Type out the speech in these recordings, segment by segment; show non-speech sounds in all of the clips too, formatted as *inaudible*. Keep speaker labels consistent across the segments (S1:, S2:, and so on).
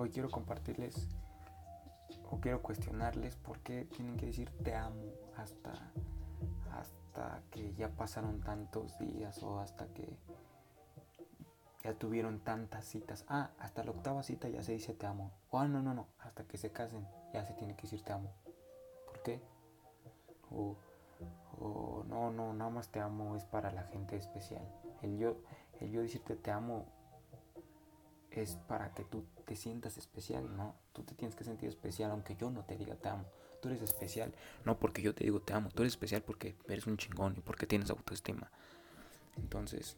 S1: hoy quiero compartirles o quiero cuestionarles por qué tienen que decir te amo hasta, hasta que ya pasaron tantos días o hasta que ya tuvieron tantas citas. Ah, hasta la octava cita ya se dice te amo. Oh, no, no, no, hasta que se casen ya se tiene que decir te amo. ¿Por qué? O, o no, no, nada más te amo es para la gente especial. El yo, el yo decirte te amo es para que tú te sientas especial, ¿no? Tú te tienes que sentir especial aunque yo no te diga te amo. Tú eres especial, no porque yo te digo te amo, tú eres especial porque eres un chingón y porque tienes autoestima. Entonces,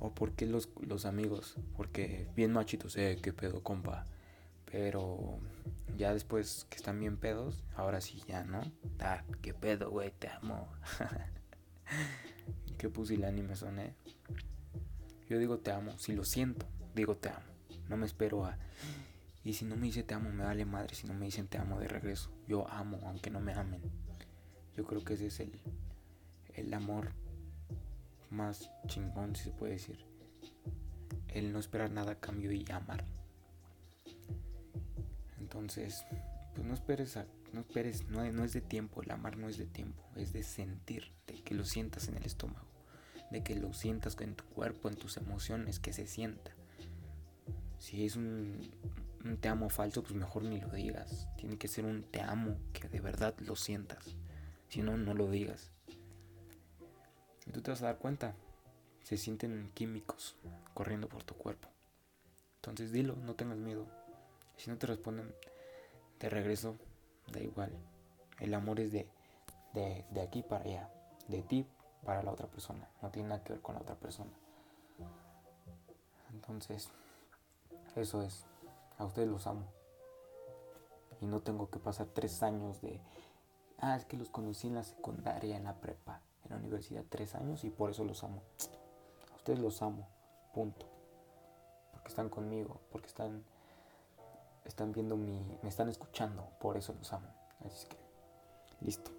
S1: o porque los, los amigos, porque bien machitos, eh, qué pedo, compa. Pero ya después que están bien pedos, ahora sí ya, ¿no? Ah, qué pedo, güey, te amo. *laughs* qué pusilánime son, eh. Yo digo te amo, si lo siento, digo te amo. No me espero a. Y si no me dice te amo, me vale madre. Si no me dicen te amo de regreso. Yo amo, aunque no me amen. Yo creo que ese es el, el amor más chingón, si se puede decir. El no esperar nada a cambio y amar. Entonces, pues no esperes, no esperes, no, no es de tiempo, el amar no es de tiempo, es de sentir, de que lo sientas en el estómago, de que lo sientas en tu cuerpo, en tus emociones, que se sienta. Si es un, te amo falso, pues mejor ni lo digas. Tiene que ser un te amo que de verdad lo sientas. Si no, no lo digas. Y tú te vas a dar cuenta. Se sienten químicos corriendo por tu cuerpo. Entonces dilo, no tengas miedo. Si no te responden de regreso, da igual. El amor es de, de, de aquí para allá. De ti para la otra persona. No tiene nada que ver con la otra persona. Entonces, eso es. A ustedes los amo. Y no tengo que pasar tres años de... Ah, es que los conocí en la secundaria, en la prepa en la universidad tres años y por eso los amo. A ustedes los amo, punto. Porque están conmigo, porque están, están viendo mi, me están escuchando, por eso los amo. Así que, listo.